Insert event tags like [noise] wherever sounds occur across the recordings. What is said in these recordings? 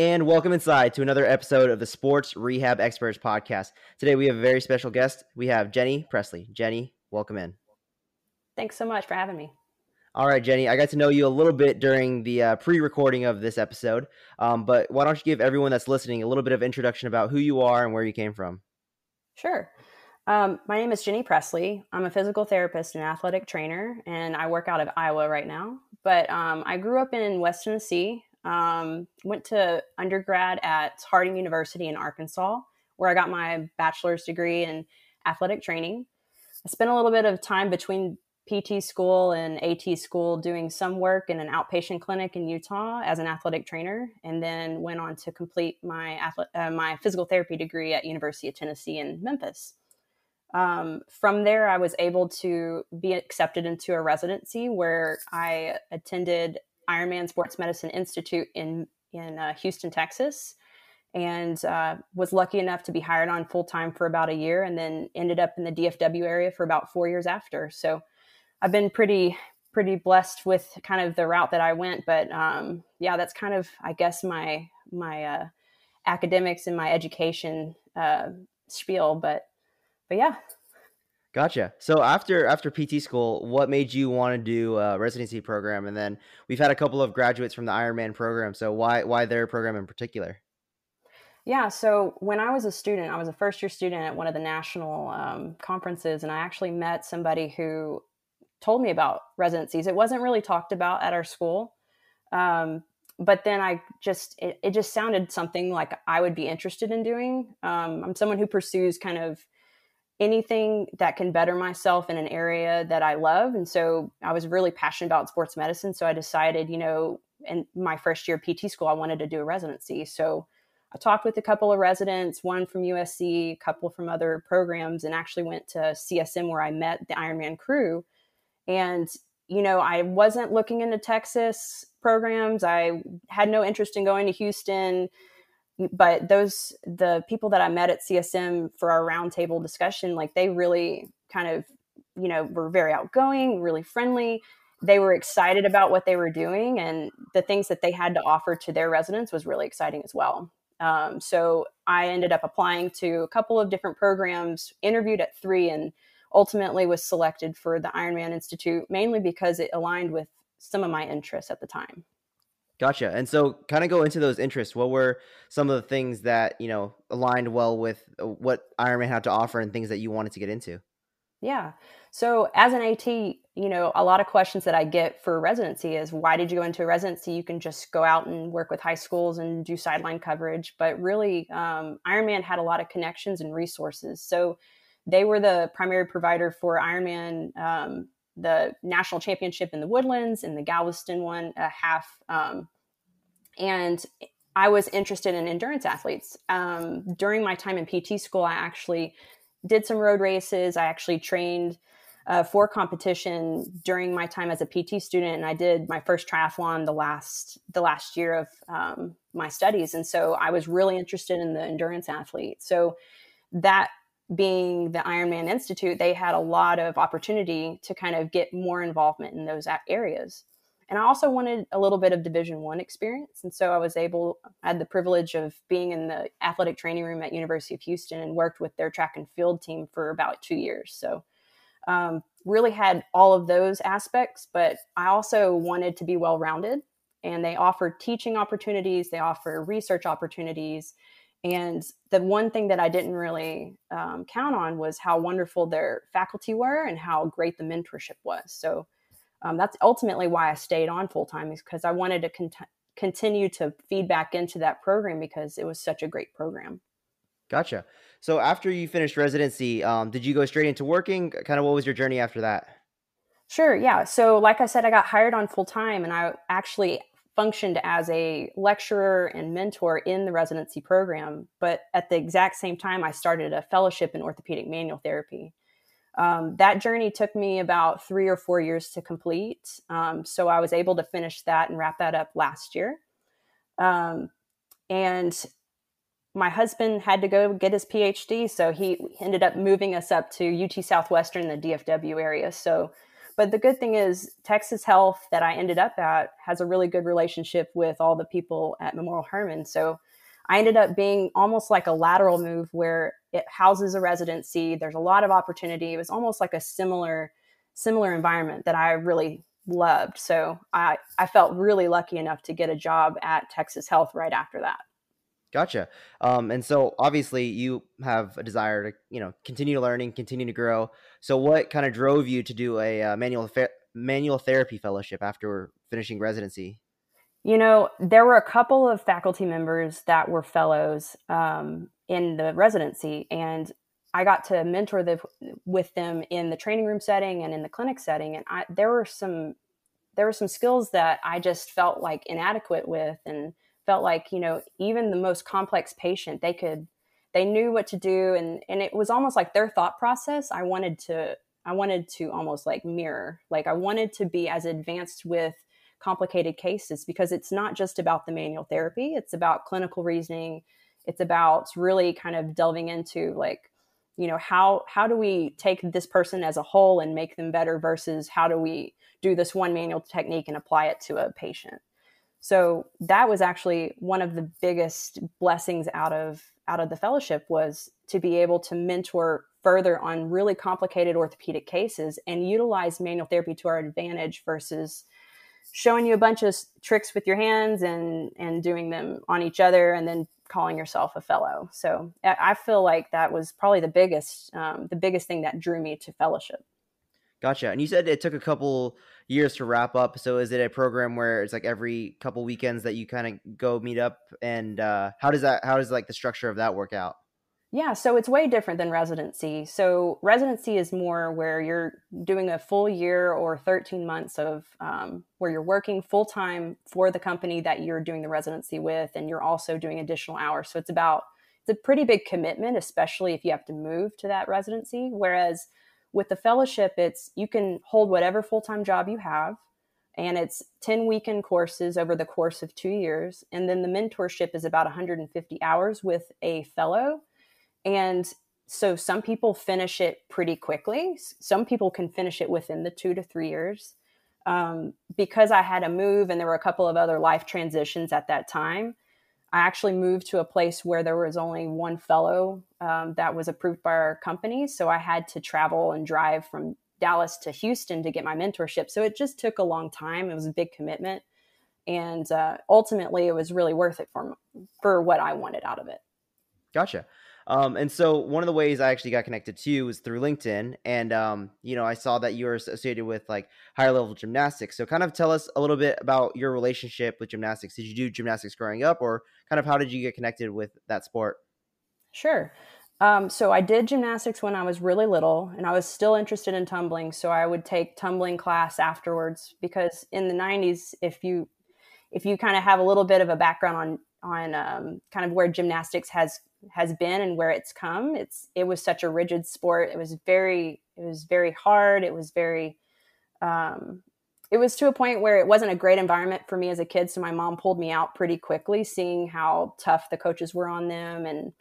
And welcome inside to another episode of the Sports Rehab Experts podcast. Today we have a very special guest. We have Jenny Presley. Jenny, welcome in. Thanks so much for having me. All right, Jenny, I got to know you a little bit during the uh, pre recording of this episode, um, but why don't you give everyone that's listening a little bit of introduction about who you are and where you came from? Sure. Um, my name is Jenny Presley. I'm a physical therapist and athletic trainer, and I work out of Iowa right now. But um, I grew up in West Tennessee, um, went to undergrad at Harding University in Arkansas, where I got my bachelor's degree in athletic training. I spent a little bit of time between PT school and AT school doing some work in an outpatient clinic in Utah as an athletic trainer, and then went on to complete my athlete, uh, my physical therapy degree at University of Tennessee in Memphis. Um, from there, I was able to be accepted into a residency where I attended Ironman Sports Medicine Institute in in uh, Houston, Texas, and uh, was lucky enough to be hired on full time for about a year, and then ended up in the DFW area for about four years after. So I've been pretty pretty blessed with kind of the route that I went, but um, yeah, that's kind of I guess my my uh, academics and my education uh, spiel, but but yeah, Gotcha. So after after PT school, what made you want to do a residency program? And then we've had a couple of graduates from the Ironman program. So why why their program in particular? Yeah. So when I was a student, I was a first year student at one of the national um, conferences, and I actually met somebody who told me about residencies. It wasn't really talked about at our school. Um, but then I just it, it, just sounded something like I would be interested in doing. Um, I'm someone who pursues kind of anything that can better myself in an area that I love. And so I was really passionate about sports medicine. So I decided, you know, in my first year PT school, I wanted to do a residency. So I talked with a couple of residents, one from USC, a couple from other programs, and actually went to CSM where I met the Ironman crew. And, you know, I wasn't looking into Texas programs. I had no interest in going to Houston but those the people that I met at CSM for our roundtable discussion, like they really kind of, you know, were very outgoing, really friendly. They were excited about what they were doing, and the things that they had to offer to their residents was really exciting as well. Um, so I ended up applying to a couple of different programs, interviewed at three, and ultimately was selected for the Ironman Institute mainly because it aligned with some of my interests at the time. Gotcha. And so, kind of go into those interests. What were some of the things that you know aligned well with uh, what Ironman had to offer, and things that you wanted to get into? Yeah. So, as an AT, you know, a lot of questions that I get for residency is why did you go into a residency? You can just go out and work with high schools and do sideline coverage. But really, um, Ironman had a lot of connections and resources. So, they were the primary provider for Ironman um, the national championship in the Woodlands and the Galveston one, a half. Um, and I was interested in endurance athletes. Um, during my time in PT school, I actually did some road races. I actually trained uh, for competition during my time as a PT student, and I did my first triathlon the last the last year of um, my studies. And so I was really interested in the endurance athlete. So that being the Ironman Institute, they had a lot of opportunity to kind of get more involvement in those areas. And I also wanted a little bit of Division One experience, and so I was able. I had the privilege of being in the athletic training room at University of Houston and worked with their track and field team for about two years. So, um, really had all of those aspects, but I also wanted to be well rounded. And they offer teaching opportunities, they offer research opportunities, and the one thing that I didn't really um, count on was how wonderful their faculty were and how great the mentorship was. So um, that's ultimately why I stayed on full time, is because I wanted to cont- continue to feed back into that program because it was such a great program. Gotcha. So after you finished residency, um, did you go straight into working? Kind of what was your journey after that? Sure. Yeah. So like I said, I got hired on full time, and I actually functioned as a lecturer and mentor in the residency program. But at the exact same time, I started a fellowship in orthopedic manual therapy. Um, that journey took me about three or four years to complete. Um, so I was able to finish that and wrap that up last year. Um, and my husband had to go get his PhD, so he ended up moving us up to UT Southwestern, the DFW area. So but the good thing is, Texas Health that I ended up at has a really good relationship with all the people at Memorial Hermann. So I ended up being almost like a lateral move where it houses a residency. There's a lot of opportunity. It was almost like a similar similar environment that I really loved. So I, I felt really lucky enough to get a job at Texas Health right after that. Gotcha. Um, and so obviously you have a desire to, you know, continue learning, continue to grow. So what kind of drove you to do a uh, manual manual therapy fellowship after finishing residency? You know, there were a couple of faculty members that were fellows um, in the residency, and I got to mentor the, with them in the training room setting and in the clinic setting. And I, there were some there were some skills that I just felt like inadequate with, and felt like you know even the most complex patient they could they knew what to do and and it was almost like their thought process i wanted to i wanted to almost like mirror like i wanted to be as advanced with complicated cases because it's not just about the manual therapy it's about clinical reasoning it's about really kind of delving into like you know how how do we take this person as a whole and make them better versus how do we do this one manual technique and apply it to a patient so that was actually one of the biggest blessings out of out of the fellowship was to be able to mentor further on really complicated orthopedic cases and utilize manual therapy to our advantage versus showing you a bunch of tricks with your hands and and doing them on each other and then calling yourself a fellow. So i feel like that was probably the biggest um, the biggest thing that drew me to fellowship Gotcha. And you said it took a couple years to wrap up. So is it a program where it's like every couple weekends that you kind of go meet up? And uh, how does that? How does like the structure of that work out? Yeah, so it's way different than residency. So residency is more where you're doing a full year or 13 months of um, where you're working full time for the company that you're doing the residency with, and you're also doing additional hours. So it's about it's a pretty big commitment, especially if you have to move to that residency. Whereas with the fellowship, it's you can hold whatever full time job you have, and it's 10 weekend courses over the course of two years. And then the mentorship is about 150 hours with a fellow. And so some people finish it pretty quickly, some people can finish it within the two to three years. Um, because I had a move and there were a couple of other life transitions at that time, I actually moved to a place where there was only one fellow um, that was approved by our company. So I had to travel and drive from Dallas to Houston to get my mentorship. So it just took a long time. It was a big commitment. And uh, ultimately, it was really worth it for, for what I wanted out of it. Gotcha. Um, and so one of the ways I actually got connected to you was through LinkedIn, and um, you know I saw that you were associated with like higher level gymnastics. So kind of tell us a little bit about your relationship with gymnastics. Did you do gymnastics growing up, or kind of how did you get connected with that sport? Sure. Um, so I did gymnastics when I was really little, and I was still interested in tumbling. So I would take tumbling class afterwards because in the '90s, if you if you kind of have a little bit of a background on on um, kind of where gymnastics has has been and where it's come. It's it was such a rigid sport. It was very it was very hard. It was very um, it was to a point where it wasn't a great environment for me as a kid so my mom pulled me out pretty quickly seeing how tough the coaches were on them and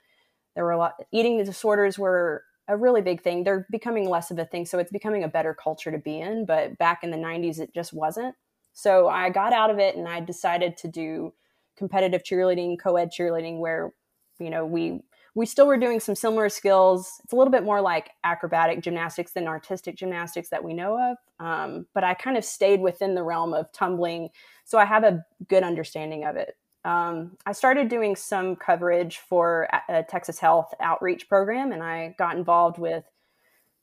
there were a lot eating disorders were a really big thing. They're becoming less of a thing so it's becoming a better culture to be in but back in the 90s it just wasn't. So i got out of it and i decided to do competitive cheerleading co-ed cheerleading where you know we we still were doing some similar skills. It's a little bit more like acrobatic gymnastics than artistic gymnastics that we know of um, but i kind of stayed within the realm of tumbling so i have a good understanding of it. Um, i started doing some coverage for a texas health outreach program and i got involved with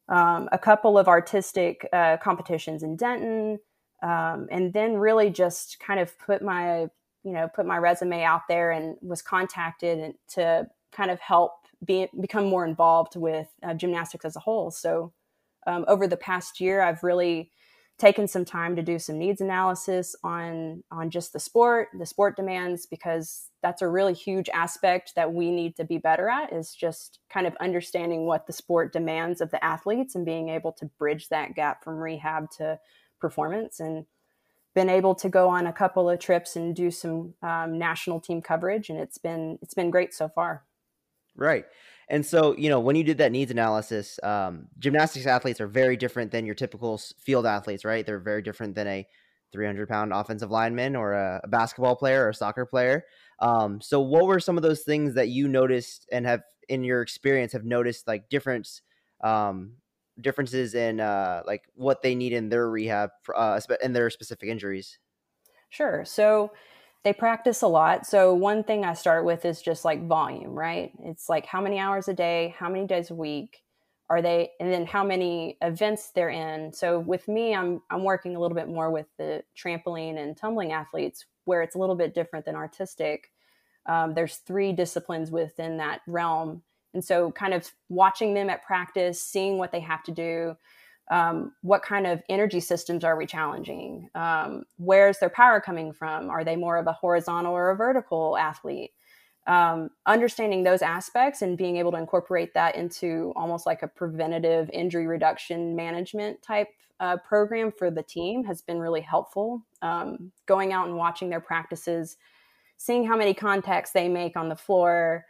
um, a couple of artistic uh, competitions in denton um, and then really just kind of put my you know put my resume out there and was contacted to kind of help be, become more involved with uh, gymnastics as a whole. So um, over the past year i've really taken some time to do some needs analysis on on just the sport the sport demands because that's a really huge aspect that we need to be better at is just kind of understanding what the sport demands of the athletes and being able to bridge that gap from rehab to performance. And been able to go on a couple of trips and do some um, national team coverage and it's been it's been great so far right and so, you know, when you did that needs analysis, um, gymnastics athletes are very different than your typical field athletes, right? They're very different than a 300 pound offensive lineman or a, a basketball player or a soccer player. Um, so, what were some of those things that you noticed and have in your experience have noticed like difference, um, differences in uh, like what they need in their rehab uh, in their specific injuries? Sure. So, they practice a lot. So one thing I start with is just like volume, right? It's like how many hours a day, how many days a week are they and then how many events they're in. So with me I'm I'm working a little bit more with the trampoline and tumbling athletes where it's a little bit different than artistic. Um, there's three disciplines within that realm. And so kind of watching them at practice, seeing what they have to do, um, what kind of energy systems are we challenging? Um, where's their power coming from? Are they more of a horizontal or a vertical athlete? Um, understanding those aspects and being able to incorporate that into almost like a preventative injury reduction management type uh, program for the team has been really helpful. Um, going out and watching their practices, seeing how many contacts they make on the floor,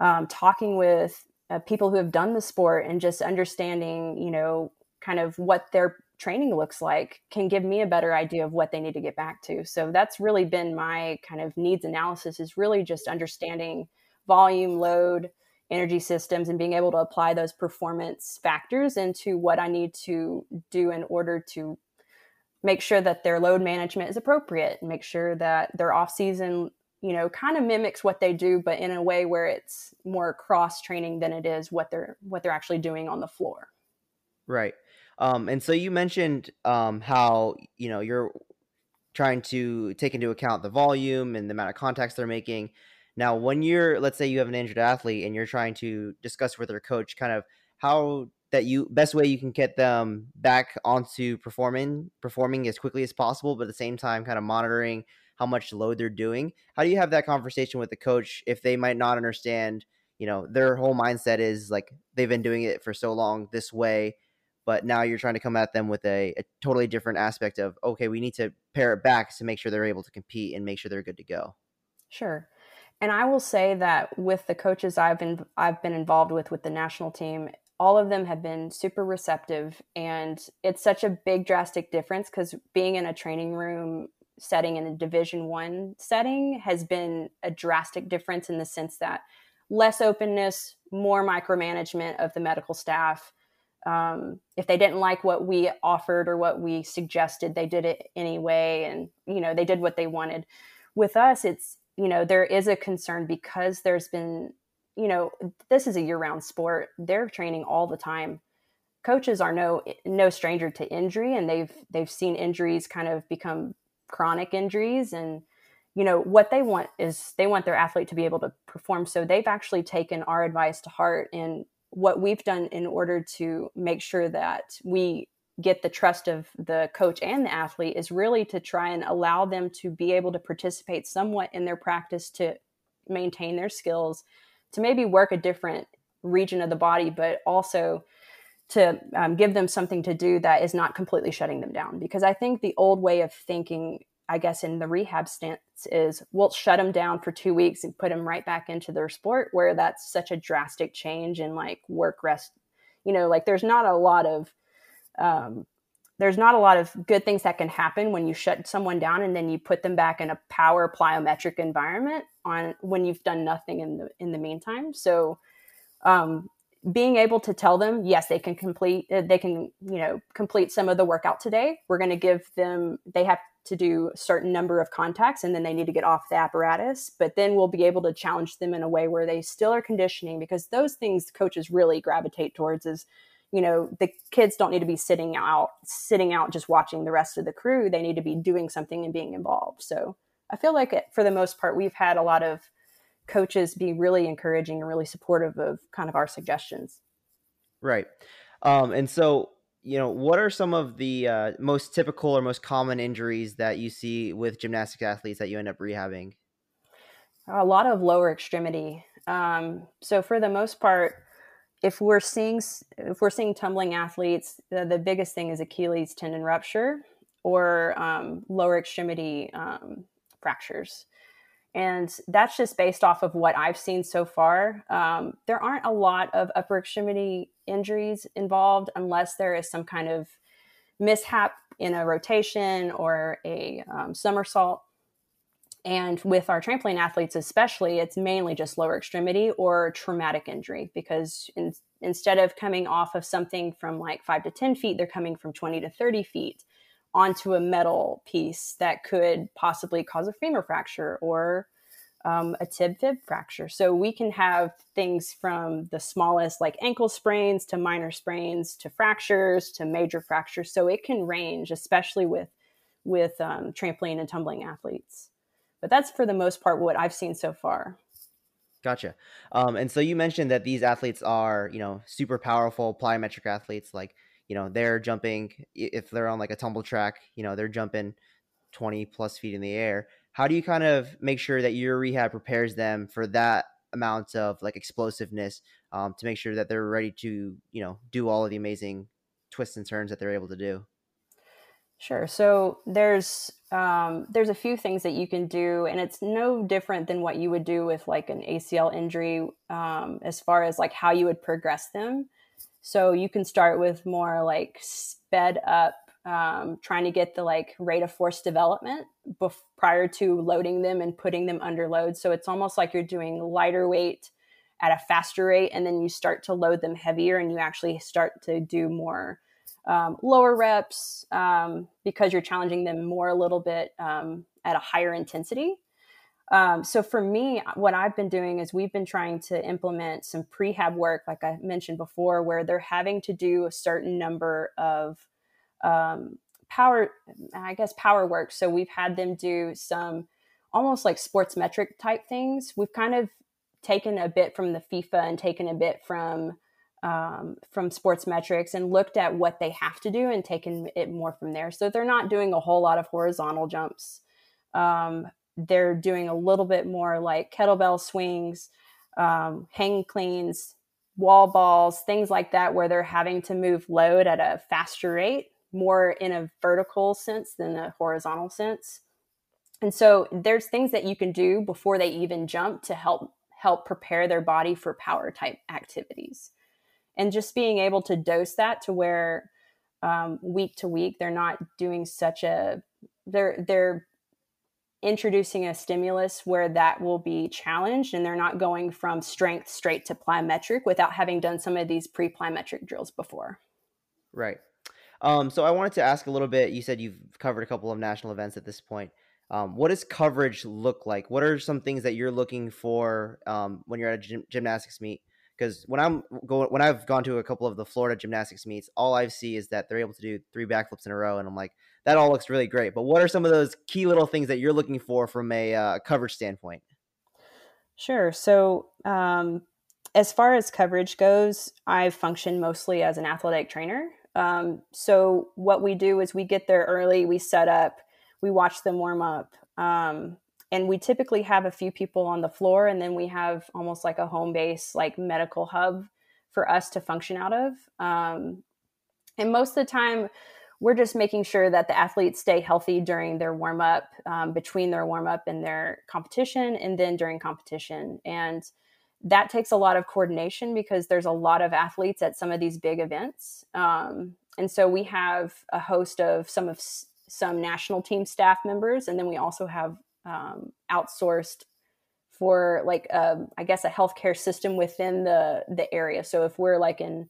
um, talking with uh, people who have done the sport and just understanding, you know, kind of what their training looks like can give me a better idea of what they need to get back to. So that's really been my kind of needs analysis is really just understanding volume, load, energy systems and being able to apply those performance factors into what I need to do in order to make sure that their load management is appropriate make sure that their off season you know kind of mimics what they do but in a way where it's more cross training than it is what they're what they're actually doing on the floor right um, and so you mentioned um, how you know you're trying to take into account the volume and the amount of contacts they're making. Now, when you're, let's say, you have an injured athlete and you're trying to discuss with their coach, kind of how that you best way you can get them back onto performing performing as quickly as possible, but at the same time, kind of monitoring how much load they're doing. How do you have that conversation with the coach if they might not understand? You know, their whole mindset is like they've been doing it for so long this way but now you're trying to come at them with a, a, totally different aspect of okay we need to pare it back to make sure they're able to compete and make sure they're good to go sure and i will say that with the coaches i've been i've been involved with with the national team all of them have been super receptive and it's such a big drastic difference because being in a training room setting in a division one setting has been a drastic difference in the sense that less openness more micromanagement of the medical staff. Um, if they didn't like what we offered or what we suggested they did it anyway and you know they did what they wanted. With us it's you know there is a concern because there's been you know this is a year-round sport. They're training all the time. Coaches are no no stranger to injury and they've they've seen injuries kind of become chronic injuries and you know what they want is they want their athlete to be able to perform. So they've actually taken our advice to heart and what we've done in order to make sure that we get the trust of the coach and the athlete is really to try and allow them to be able to participate somewhat in their practice to maintain their skills, to maybe work a different region of the body, but also to um, give them something to do that is not completely shutting them down. Because I think the old way of thinking I guess in the rehab stance is we'll shut them down for two weeks and put them right back into their sport where that's such a drastic change in like work rest you know like there's not a lot of um, there's not a lot of good things that can happen when you shut someone down and then you put them back in a power plyometric environment on when you've done nothing in the in the meantime so um, being able to tell them yes they can complete uh, they can you know complete some of the workout today we're going to give them they have to do a certain number of contacts and then they need to get off the apparatus. But then we'll be able to challenge them in a way where they still are conditioning because those things coaches really gravitate towards is, you know, the kids don't need to be sitting out, sitting out just watching the rest of the crew. They need to be doing something and being involved. So I feel like it, for the most part, we've had a lot of coaches be really encouraging and really supportive of kind of our suggestions. Right. Um, and so you know, what are some of the uh, most typical or most common injuries that you see with gymnastics athletes that you end up rehabbing? A lot of lower extremity. Um, so for the most part, if we're seeing if we're seeing tumbling athletes, the, the biggest thing is Achilles tendon rupture or um, lower extremity um, fractures. And that's just based off of what I've seen so far. Um, there aren't a lot of upper extremity injuries involved unless there is some kind of mishap in a rotation or a um, somersault. And with our trampoline athletes, especially, it's mainly just lower extremity or traumatic injury because in, instead of coming off of something from like five to 10 feet, they're coming from 20 to 30 feet onto a metal piece that could possibly cause a femur fracture or um, a tib fib fracture. So we can have things from the smallest, like ankle sprains, to minor sprains, to fractures, to major fractures. So it can range, especially with with um, trampoline and tumbling athletes. But that's for the most part what I've seen so far. Gotcha. Um, and so you mentioned that these athletes are, you know, super powerful plyometric athletes. Like you know they're jumping if they're on like a tumble track you know they're jumping 20 plus feet in the air how do you kind of make sure that your rehab prepares them for that amount of like explosiveness um, to make sure that they're ready to you know do all of the amazing twists and turns that they're able to do Sure. So there's um, there's a few things that you can do, and it's no different than what you would do with like an ACL injury, um, as far as like how you would progress them. So you can start with more like sped up, um, trying to get the like rate of force development bef- prior to loading them and putting them under load. So it's almost like you're doing lighter weight at a faster rate, and then you start to load them heavier, and you actually start to do more um, lower reps um, because you're challenging them more a little bit um, at a higher intensity. Um, so for me, what I've been doing is we've been trying to implement some prehab work, like I mentioned before, where they're having to do a certain number of um, power, I guess, power work. So we've had them do some almost like sports metric type things. We've kind of taken a bit from the FIFA and taken a bit from um, from Sportsmetrics and looked at what they have to do and taken it more from there. So they're not doing a whole lot of horizontal jumps. Um, they're doing a little bit more like kettlebell swings, um, hang cleans, wall balls, things like that, where they're having to move load at a faster rate, more in a vertical sense than a horizontal sense. And so there's things that you can do before they even jump to help help prepare their body for power type activities. And just being able to dose that to where um, week to week they're not doing such a they're they're introducing a stimulus where that will be challenged and they're not going from strength straight to plyometric without having done some of these pre-plyometric drills before. Right. Um, so I wanted to ask a little bit. You said you've covered a couple of national events at this point. Um, what does coverage look like? What are some things that you're looking for um, when you're at a gym- gymnastics meet? Because when I'm going, when I've gone to a couple of the Florida gymnastics meets, all I see is that they're able to do three backflips in a row, and I'm like, that all looks really great. But what are some of those key little things that you're looking for from a uh, coverage standpoint? Sure. So, um, as far as coverage goes, I function mostly as an athletic trainer. Um, so, what we do is we get there early, we set up, we watch them warm up. Um, and we typically have a few people on the floor, and then we have almost like a home base, like medical hub for us to function out of. Um, and most of the time, we're just making sure that the athletes stay healthy during their warm up, um, between their warm up and their competition, and then during competition. And that takes a lot of coordination because there's a lot of athletes at some of these big events. Um, and so we have a host of some of some national team staff members, and then we also have um, outsourced for like um, I guess a healthcare system within the the area. So if we're like in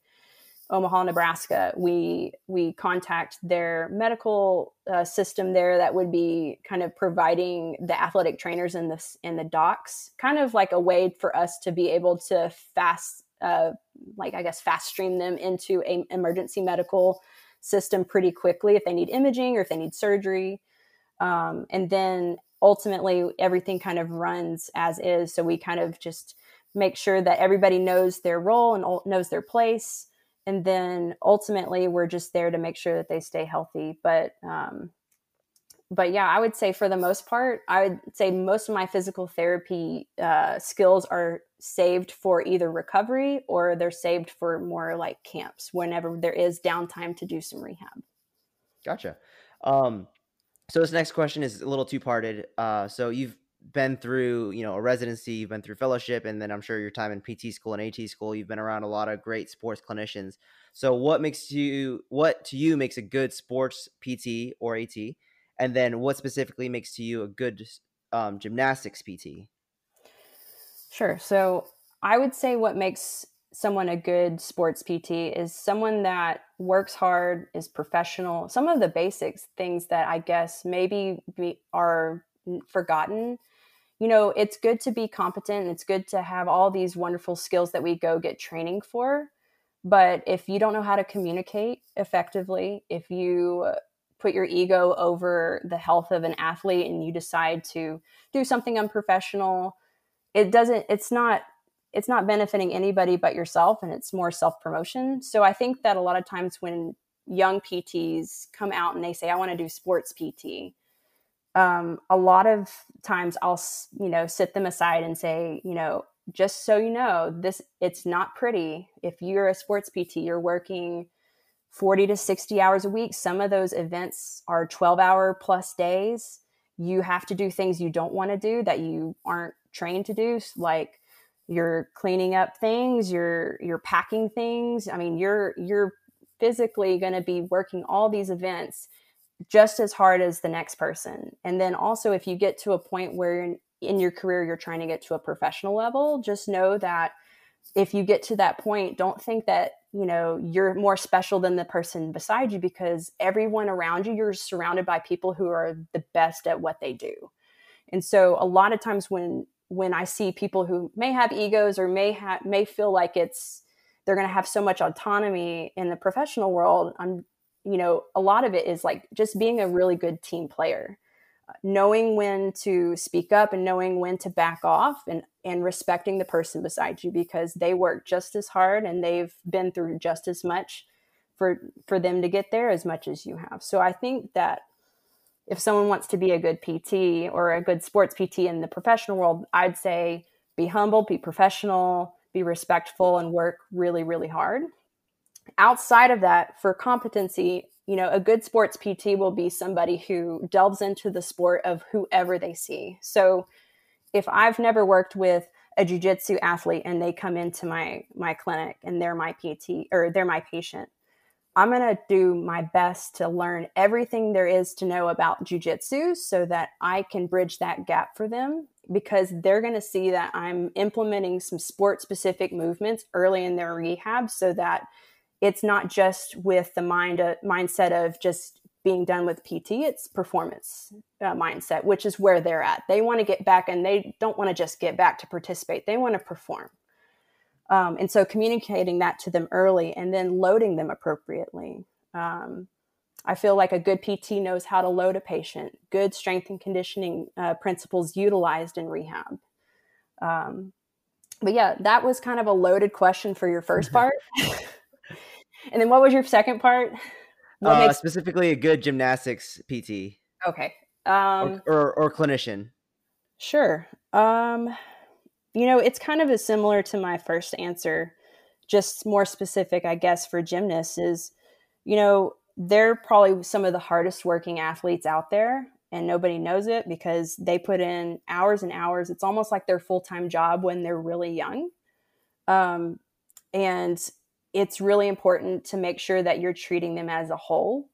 Omaha, Nebraska, we we contact their medical uh, system there that would be kind of providing the athletic trainers in the and the docs, kind of like a way for us to be able to fast, uh, like I guess fast stream them into a emergency medical system pretty quickly if they need imaging or if they need surgery, um, and then ultimately everything kind of runs as is. So we kind of just make sure that everybody knows their role and knows their place and then ultimately we're just there to make sure that they stay healthy. But um, but yeah i would say for the most part i would say most of my physical therapy uh, skills are saved for either recovery or they're saved for more like camps whenever there is downtime to do some rehab. Gotcha. Um, so this next question is a little two parted uh, so you've been through you know a residency you've been through fellowship and then i'm sure your time in pt school and at school you've been around a lot of great sports clinicians. So what makes you what to you makes a good sports pt or at and then what specifically makes to you a good um, gymnastics pt sure. So i would say what makes someone a good sports pt is someone that works hard is professional some of the basics things that i guess maybe are forgotten you know, it's good to be competent. It's good to have all these wonderful skills that we go get training for. But if you don't know how to communicate effectively, if you put your ego over the health of an athlete and you decide to do something unprofessional, it doesn't, it's not, it's not benefiting anybody but yourself and it's more self promotion. So I think that a lot of times when young PTs come out and they say, I want to do sports PT, um, a lot of times I'll, you know, sit them aside and say, you know, just so you know, this it's not pretty. If you're a sports PT, you're working 40 to 60 hours a week. Some of those events are 12 hour plus days. You have to do things you don't want to do that you aren't trained to do, like you're cleaning up things, you're you're packing things. I mean, you're you're physically going to be working all these events just as hard as the next person. And then also, if you get to a point where in, in your career you're trying to get to a professional level, just know that if you get to that point, don't think that you know you're more special than the person beside you because everyone around you you're surrounded by people who are the best at what they do and so a lot of times when when i see people who may have egos or may have may feel like it's they're going to have so much autonomy in the professional world i'm you know, a lot of it is like just being a really good team player, uh, knowing when to speak up and knowing when to back off and, and respecting the person beside you because they work just as hard and they've been through just as much for, for them to get there as much as you have. So I think that if someone wants to be a good PT or a good sports PT in the professional world, I'd say be humble, be professional, be respectful, and work really, really hard outside of that, for competency, you know, a good sports PT will be somebody who delves into the sport of whoever they see. So if I've never worked with a jujitsu athlete and they come into my my clinic and they're my PT or they're my patient, I'm going to do my best to learn everything there is to know about jujitsu so that I can bridge that gap for them because they're going to see that I'm implementing some sport specific movements early in their rehab so that it's not just with the mind uh, mindset of just being done with PT, it's performance uh, mindset, which is where they're at. They want to get back and they don't want to just get back to participate, they want to perform. Um, and so communicating that to them early and then loading them appropriately. Um, I feel like a good PT knows how to load a patient, good strength and conditioning uh, principles utilized in rehab. Um, but yeah, that was kind of a loaded question for your first [laughs] part. And then what was your second part? Uh, makes- specifically, a good gymnastics PT. Okay. Um, or, or, or clinician. Sure. Um, you know, it's kind of similar to my first answer, just more specific, I guess, for gymnasts is, you know, they're probably some of the hardest working athletes out there and nobody knows it because they put in hours and hours. It's almost like their full time job when they're really young. Um, and it's really important to make sure that you're treating them as a whole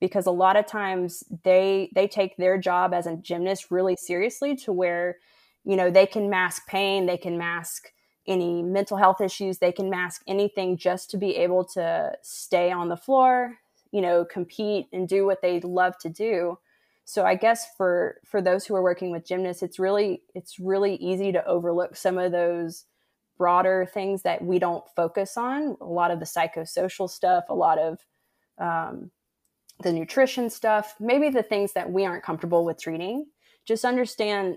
because a lot of times they they take their job as a gymnast really seriously to where you know they can mask pain they can mask any mental health issues they can mask anything just to be able to stay on the floor you know compete and do what they love to do. So i guess for for those who are working with gymnasts it's really it's really easy to overlook some of those broader things that we don't focus on. A lot of the psychosocial stuff a lot of um, the nutrition stuff maybe the things that we aren't comfortable with treating just understand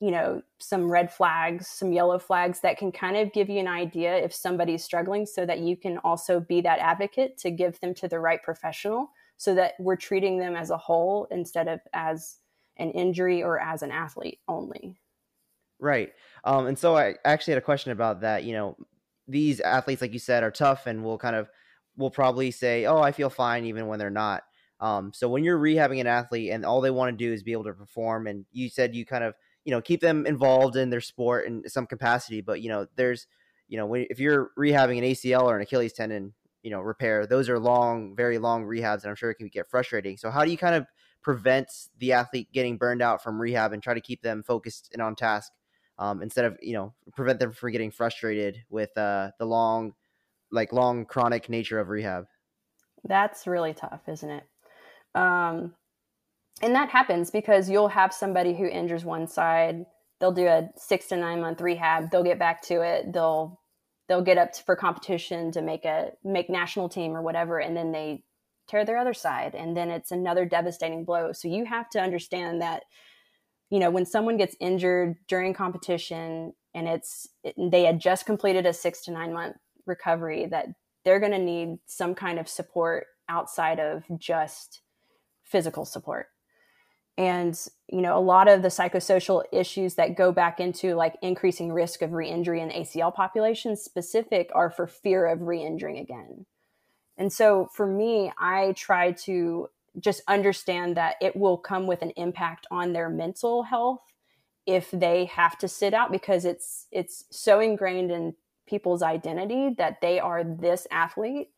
you know some red flags some yellow flags that can kind of give you an idea if somebody's struggling so that you can also be that advocate to give them to the right professional so that we're treating them as a whole instead of as an injury or as an athlete only right. Um, and so i actually had a question about that you know these athletes like you said are tough and will kind of will probably say oh i feel fine even when they're not. Um, so when you're rehabbing an athlete and all they want to do is be able to perform and you said you kind of you know keep them involved in their sport in some capacity but you know there's you know if you're rehabbing an acl or an achilles tendon you know repair those are long very long rehabs and i'm sure it can get frustrating. So how do you kind of prevent the athlete getting burned out from rehab and try to keep them focused and on task um, instead of you know prevent them from getting frustrated with uh, the long like long chronic nature of rehab. That's really tough isn't it? Um, and that happens because you'll have somebody who injures one side they'll do a six to nine month rehab they'll get back to it they'll they'll get up for competition to make a make national team or whatever and then they tear their other side and then it's another devastating blow. So you have to understand that you know when someone gets injured during competition and it's they had just completed a six to nine month recovery that they're going to need some kind of support outside of just physical support. And you know a lot of the psychosocial issues that go back into like increasing risk of re-injury in acl populations specific are for fear of re-injuring again. And so for me i try to just understand that it will come with an impact on their mental health if they have to sit out because it's it's so ingrained in people's identity that they are this athlete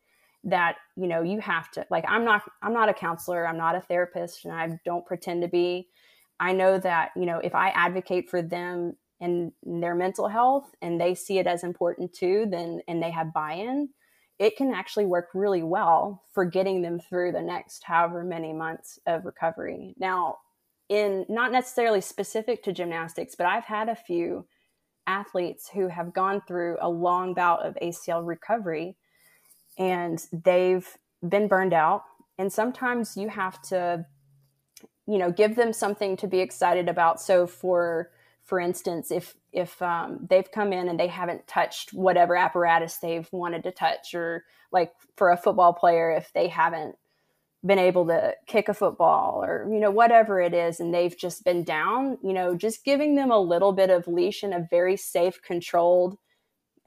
that you know you have to like i'm not i'm not a counselor i'm not a therapist and i don't pretend to be. I know that you know if i advocate for them and their mental health and they see it as important too then and they have buy-in it can actually work really well for getting them through the next however many months of recovery. Now in not necessarily specific to gymnastics but i've had a few athletes who have gone through a long bout of acl recovery and they've been burned out. And sometimes you have to you know give them something to be excited about. So for for instance if if um, they've come in and they haven't touched whatever apparatus they've wanted to touch or like for a football player if they haven't been able to kick a football or you know whatever it is and they've just been down you know just giving them a little bit of leash in a very safe controlled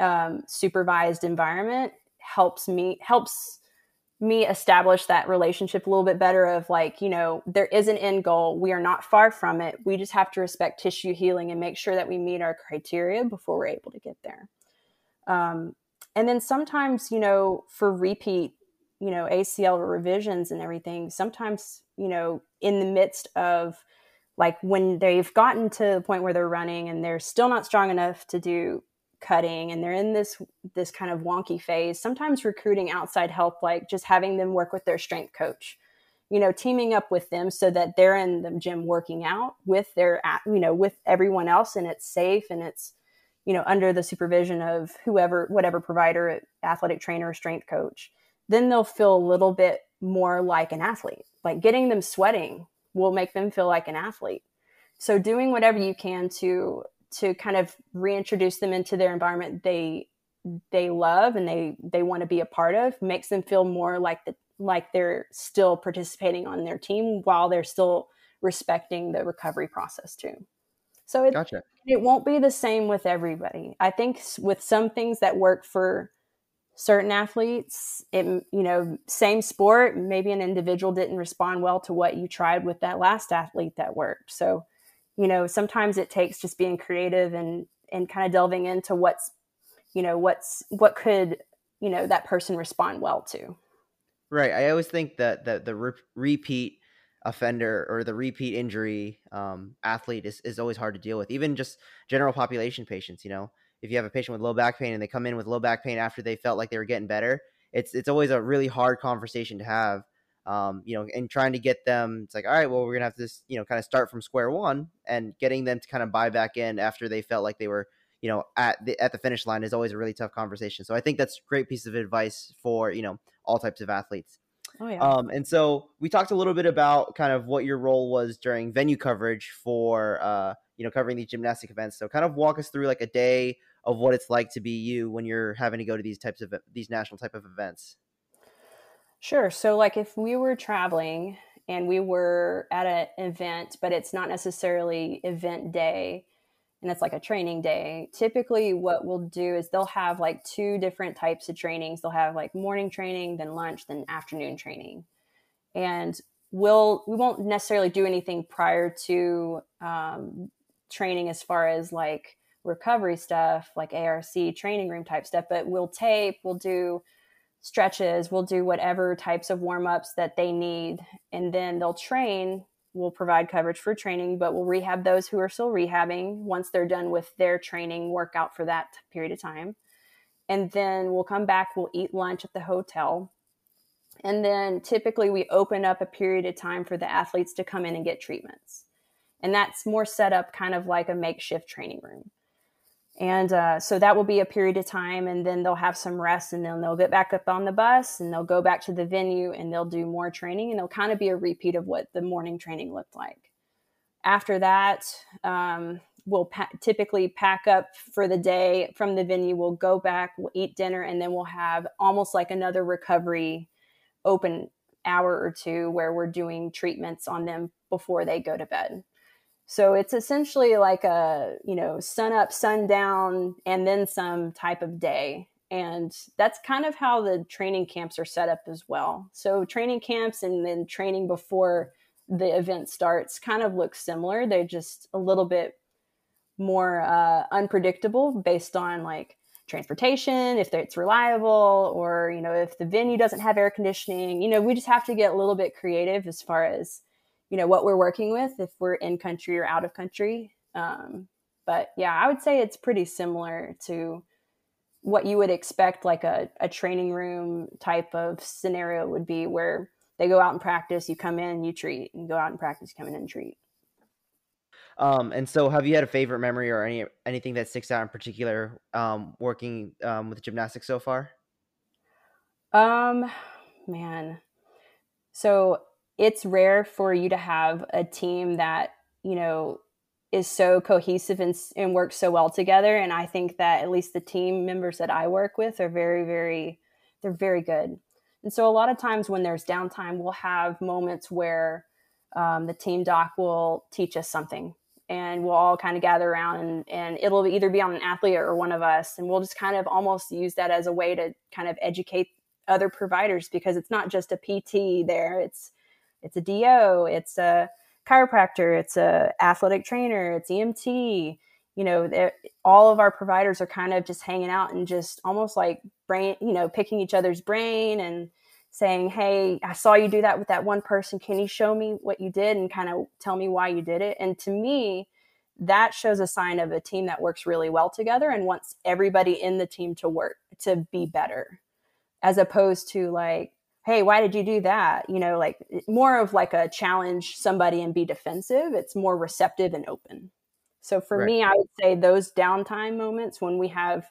um, supervised environment helps me helps me establish that relationship a little bit better of like you know there is an end goal. We are not far from it. We just have to respect tissue healing and make sure that we meet our criteria before we're able to get there. Um, and then sometimes you know for repeat you know acl revisions and everything sometimes you know in the midst of like when they've gotten to the point where they're running and they're still not strong enough to do cutting and they're in this this kind of wonky phase sometimes recruiting outside help like just having them work with their strength coach you know teaming up with them so that they're in the gym working out with their you know with everyone else and it's safe and it's you know under the supervision of whoever whatever provider athletic trainer strength coach then they'll feel a little bit more like an athlete. Like getting them sweating will make them feel like an athlete. So doing whatever you can to to kind of reintroduce them into their environment they they love and they they want to be a part of makes them feel more like the like they're still participating on their team while they're still respecting the recovery process too. So it, gotcha. it won't be the same with everybody. I think with some things that work for certain athletes it you know same sport maybe an individual didn't respond well to what you tried with that last athlete that worked. So you know sometimes it takes just being creative and and kind of delving into what's you know what's what could you know that person respond well to. Right i always think that that the re- repeat offender or the repeat injury um, athlete is, is always hard to deal with even just general population patients you know? If you have a patient with low back pain and they come in with low back pain after they felt like they were getting better it's it's always a really hard conversation to have um, you know, and trying to get them, it's like, all right, well, we're gonna have to, you know, kind of start from square one, and getting them to kind of buy back in after they felt like they were, you know, at the at the finish line is always a really tough conversation. So I think that's a great piece of advice for you know all types of athletes. Oh yeah. Um, and so we talked a little bit about kind of what your role was during venue coverage for uh, you know covering these gymnastic events. So kind of walk us through like a day of what it's like to be you when you're having to go to these types of these national type of events. Sure. So like if we were traveling and we were at an event, but it's not necessarily event day and it's like a training day. Typically, what we'll do is they'll have like two different types of trainings. They'll have like morning training, then lunch, then afternoon training. And we'll we won't necessarily do anything prior to um, training as far as like recovery stuff, like ARC training room type stuff. But we'll tape, we'll do stretches, we'll do whatever types of warm ups that they need, and then they'll train we'll provide coverage for training, but we'll rehab those who are still rehabbing once they're done with their training workout for that period of time. And then we'll come back, we'll eat lunch at the hotel. And then typically we open up a period of time for the athletes to come in and get treatments. And that's more set up kind of like a makeshift training room. And uh, so that will be a period of time, and then they'll have some rest, and then they'll get back up on the bus, and they'll go back to the venue, and they'll do more training, and they'll kind of be a repeat of what the morning training looked like. After that, um, we'll pa- typically pack up for the day from the venue. We'll go back, we'll eat dinner, and then we'll have almost like another recovery open hour or two where we're doing treatments on them before they go to bed. So it's essentially like a, you know, sun up, sun down, and then some type of day. And that's kind of how the training camps are set up as well. So training camps and then training before the event starts kind of look similar. They're just a little bit more uh, unpredictable based on like transportation, if it's reliable, or, you know, if the venue doesn't have air conditioning. You know, we just have to get a little bit creative as far as you know what we're working with if we're in country or out of country. Um, but yeah i would say it's pretty similar to what you would expect like a, a training room type of scenario would be where they go out and practice you come in you treat and go out and practice you come in and treat. Um, and so have you had a favorite memory or any anything that sticks out in particular um, working um, with gymnastics so far? Um man. So it's rare for you to have a team that you know is so cohesive and, and works so well together and i think that at least the team members that i work with are very very they're very good. And so a lot of times when there's downtime we'll have moments where um, the team doc will teach us something and we'll all kind of gather around and, and it'll either be on an athlete or one of us and we'll just kind of almost use that as a way to kind of educate other providers because it's not just a pt there it's it's a do it's a chiropractor it's a athletic trainer it's emt you know all of our providers are kind of just hanging out and just almost like brain you know picking each other's brain and saying hey i saw you do that with that one person. Can you show me what you did and kind of tell me why you did it? And to me that shows a sign of a team that works really well together and wants everybody in the team to work to be better as opposed to like hey why did you do that? You know like more of like a challenge somebody and be defensive. It's more receptive and open. So for right. me i would say those downtime moments when we have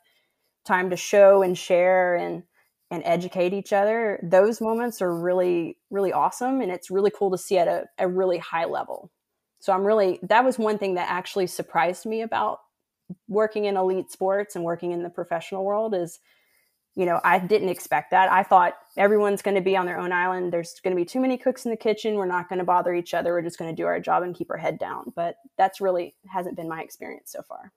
time to show and share and and educate each other those moments are really really awesome and it's really cool to see at a, a really high level. So i'm really that was one thing that actually surprised me about working in elite sports and working in the professional world is you know, I didn't expect that. I thought everyone's going to be on their own island. There's going to be too many cooks in the kitchen. We're not going to bother each other. We're just going to do our job and keep our head down. But that's really hasn't been my experience so far.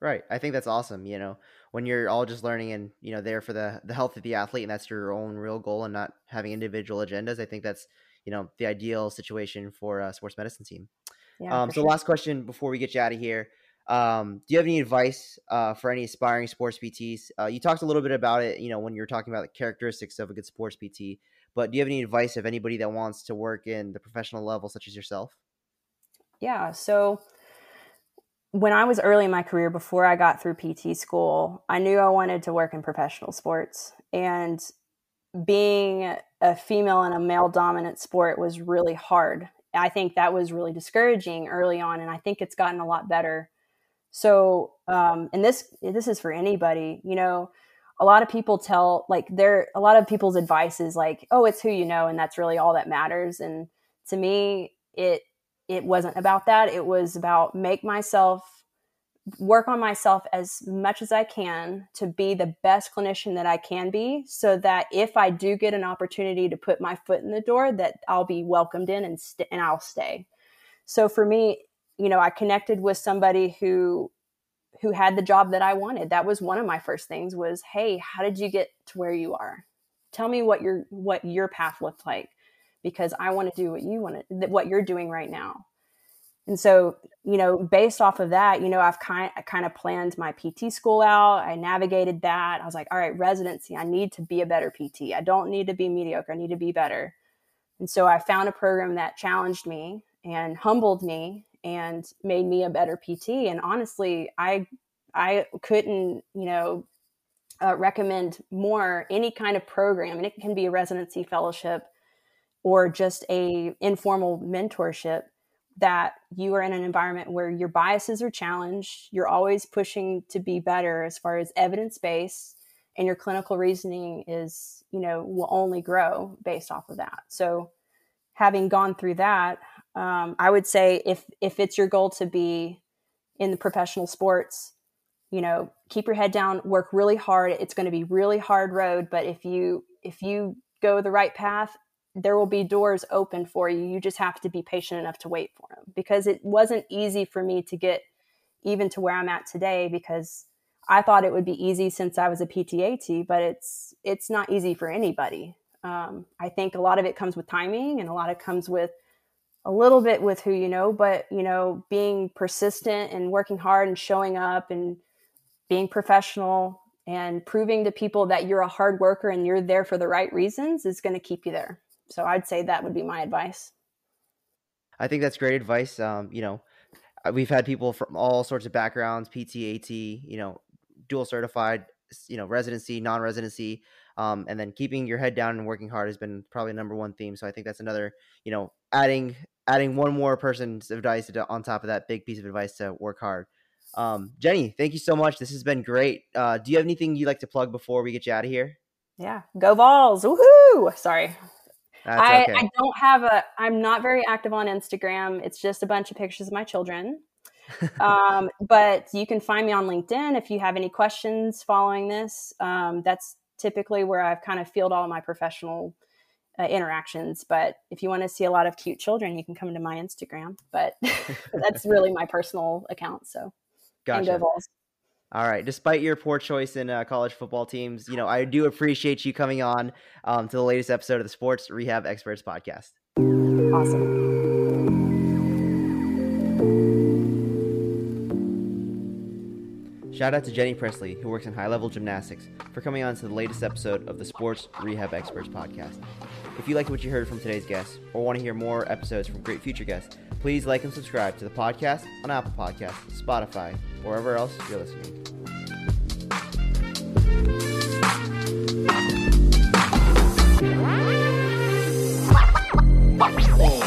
Right. I think that's awesome. You know, when you're all just learning and, you know, there for the, the health of the athlete and that's your own real goal and not having individual agendas. I think that's, you know, the ideal situation for a sports medicine team. Yeah, um, so sure. last question before we get you out of here. Um, do you have any advice uh, for any aspiring sports PTs? Uh, you talked a little bit about it, you know, when you were talking about the characteristics of a good sports PT. But do you have any advice of anybody that wants to work in the professional level, such as yourself? Yeah. So when I was early in my career, before I got through PT school, I knew I wanted to work in professional sports. And being a female in a male dominant sport was really hard. I think that was really discouraging early on. And I think it's gotten a lot better so, um, and this this is for anybody. You know, a lot of people tell like there a lot of people's advice is like oh it's who you know and that's really all that matters and to me it it wasn't about that it was about make myself work on myself as much as I can to be the best clinician that I can be so that if I do get an opportunity to put my foot in the door that I'll be welcomed in and st- and I'll stay. So for me, you know, I connected with somebody who who had the job that I wanted. That was one of my first things was, "Hey, how did you get to where you are? Tell me what your what your path looked like because I want to do what you want to what you're doing right now." And so, you know, based off of that, you know, I've kind I kind of planned my PT school out. I navigated that. I was like, all right, residency, I need to be a better PT. I don't need to be mediocre. I need to be better. And so I found a program that challenged me and humbled me and made me a better PT. And honestly, I I couldn't, you know, uh, recommend more any kind of program, and it can be a residency fellowship or just a informal mentorship that you are in an environment where your biases are challenged, you're always pushing to be better as far as evidence based, and your clinical reasoning is, you know, will only grow based off of that. So, having gone through that, um, I would say if if it's your goal to be in the professional sports, you know, keep your head down, work really hard. It's going to be really hard road, but if you if you go the right path there will be doors open for you. You just have to be patient enough to wait for them because it wasn't easy for me to get even to where I'm at today because I thought it would be easy since I was a PTAT, but it's it's not easy for anybody. Um, I think a lot of it comes with timing and a lot of it comes with a little bit with who you know, but you know, being persistent and working hard and showing up and being professional and proving to people that you're a hard worker and you're there for the right reasons is going to keep you there. So I'd say that would be my advice. I think that's great advice. Um, you know, uh, we've had people from all sorts of backgrounds, PTAT, you know, dual certified, you know, residency, non-residency, um, and then keeping your head down and working hard has been probably number one theme. So I think that's another, you know, adding adding one more person's advice on top of that big piece of advice to work hard. Um, Jenny, thank you so much. This has been great. Uh, do you have anything you'd like to plug before we get you out of here? Yeah, go Vols! Woohoo! Sorry, I, okay. I don't have a. I'm not very active on Instagram. It's just a bunch of pictures of my children. um, [laughs] but you can find me on LinkedIn if you have any questions following this. Um, that's typically where I've kind of field all my professional uh, interactions. But if you want to see a lot of cute children, you can come to my Instagram. But [laughs] that's [laughs] really my personal account. So, gotcha. All right. Despite your poor choice in uh, college football teams, you know I do appreciate you coming on um, to the latest episode of the Sports Rehab Experts podcast. Awesome. Shout out to Jenny Presley, who works in high level gymnastics, for coming on to the latest episode of the Sports Rehab Experts podcast. If you liked what you heard from today's guests or want to hear more episodes from great future guests, please like and subscribe to the podcast on Apple Podcasts, Spotify, or wherever else you're listening. Oh.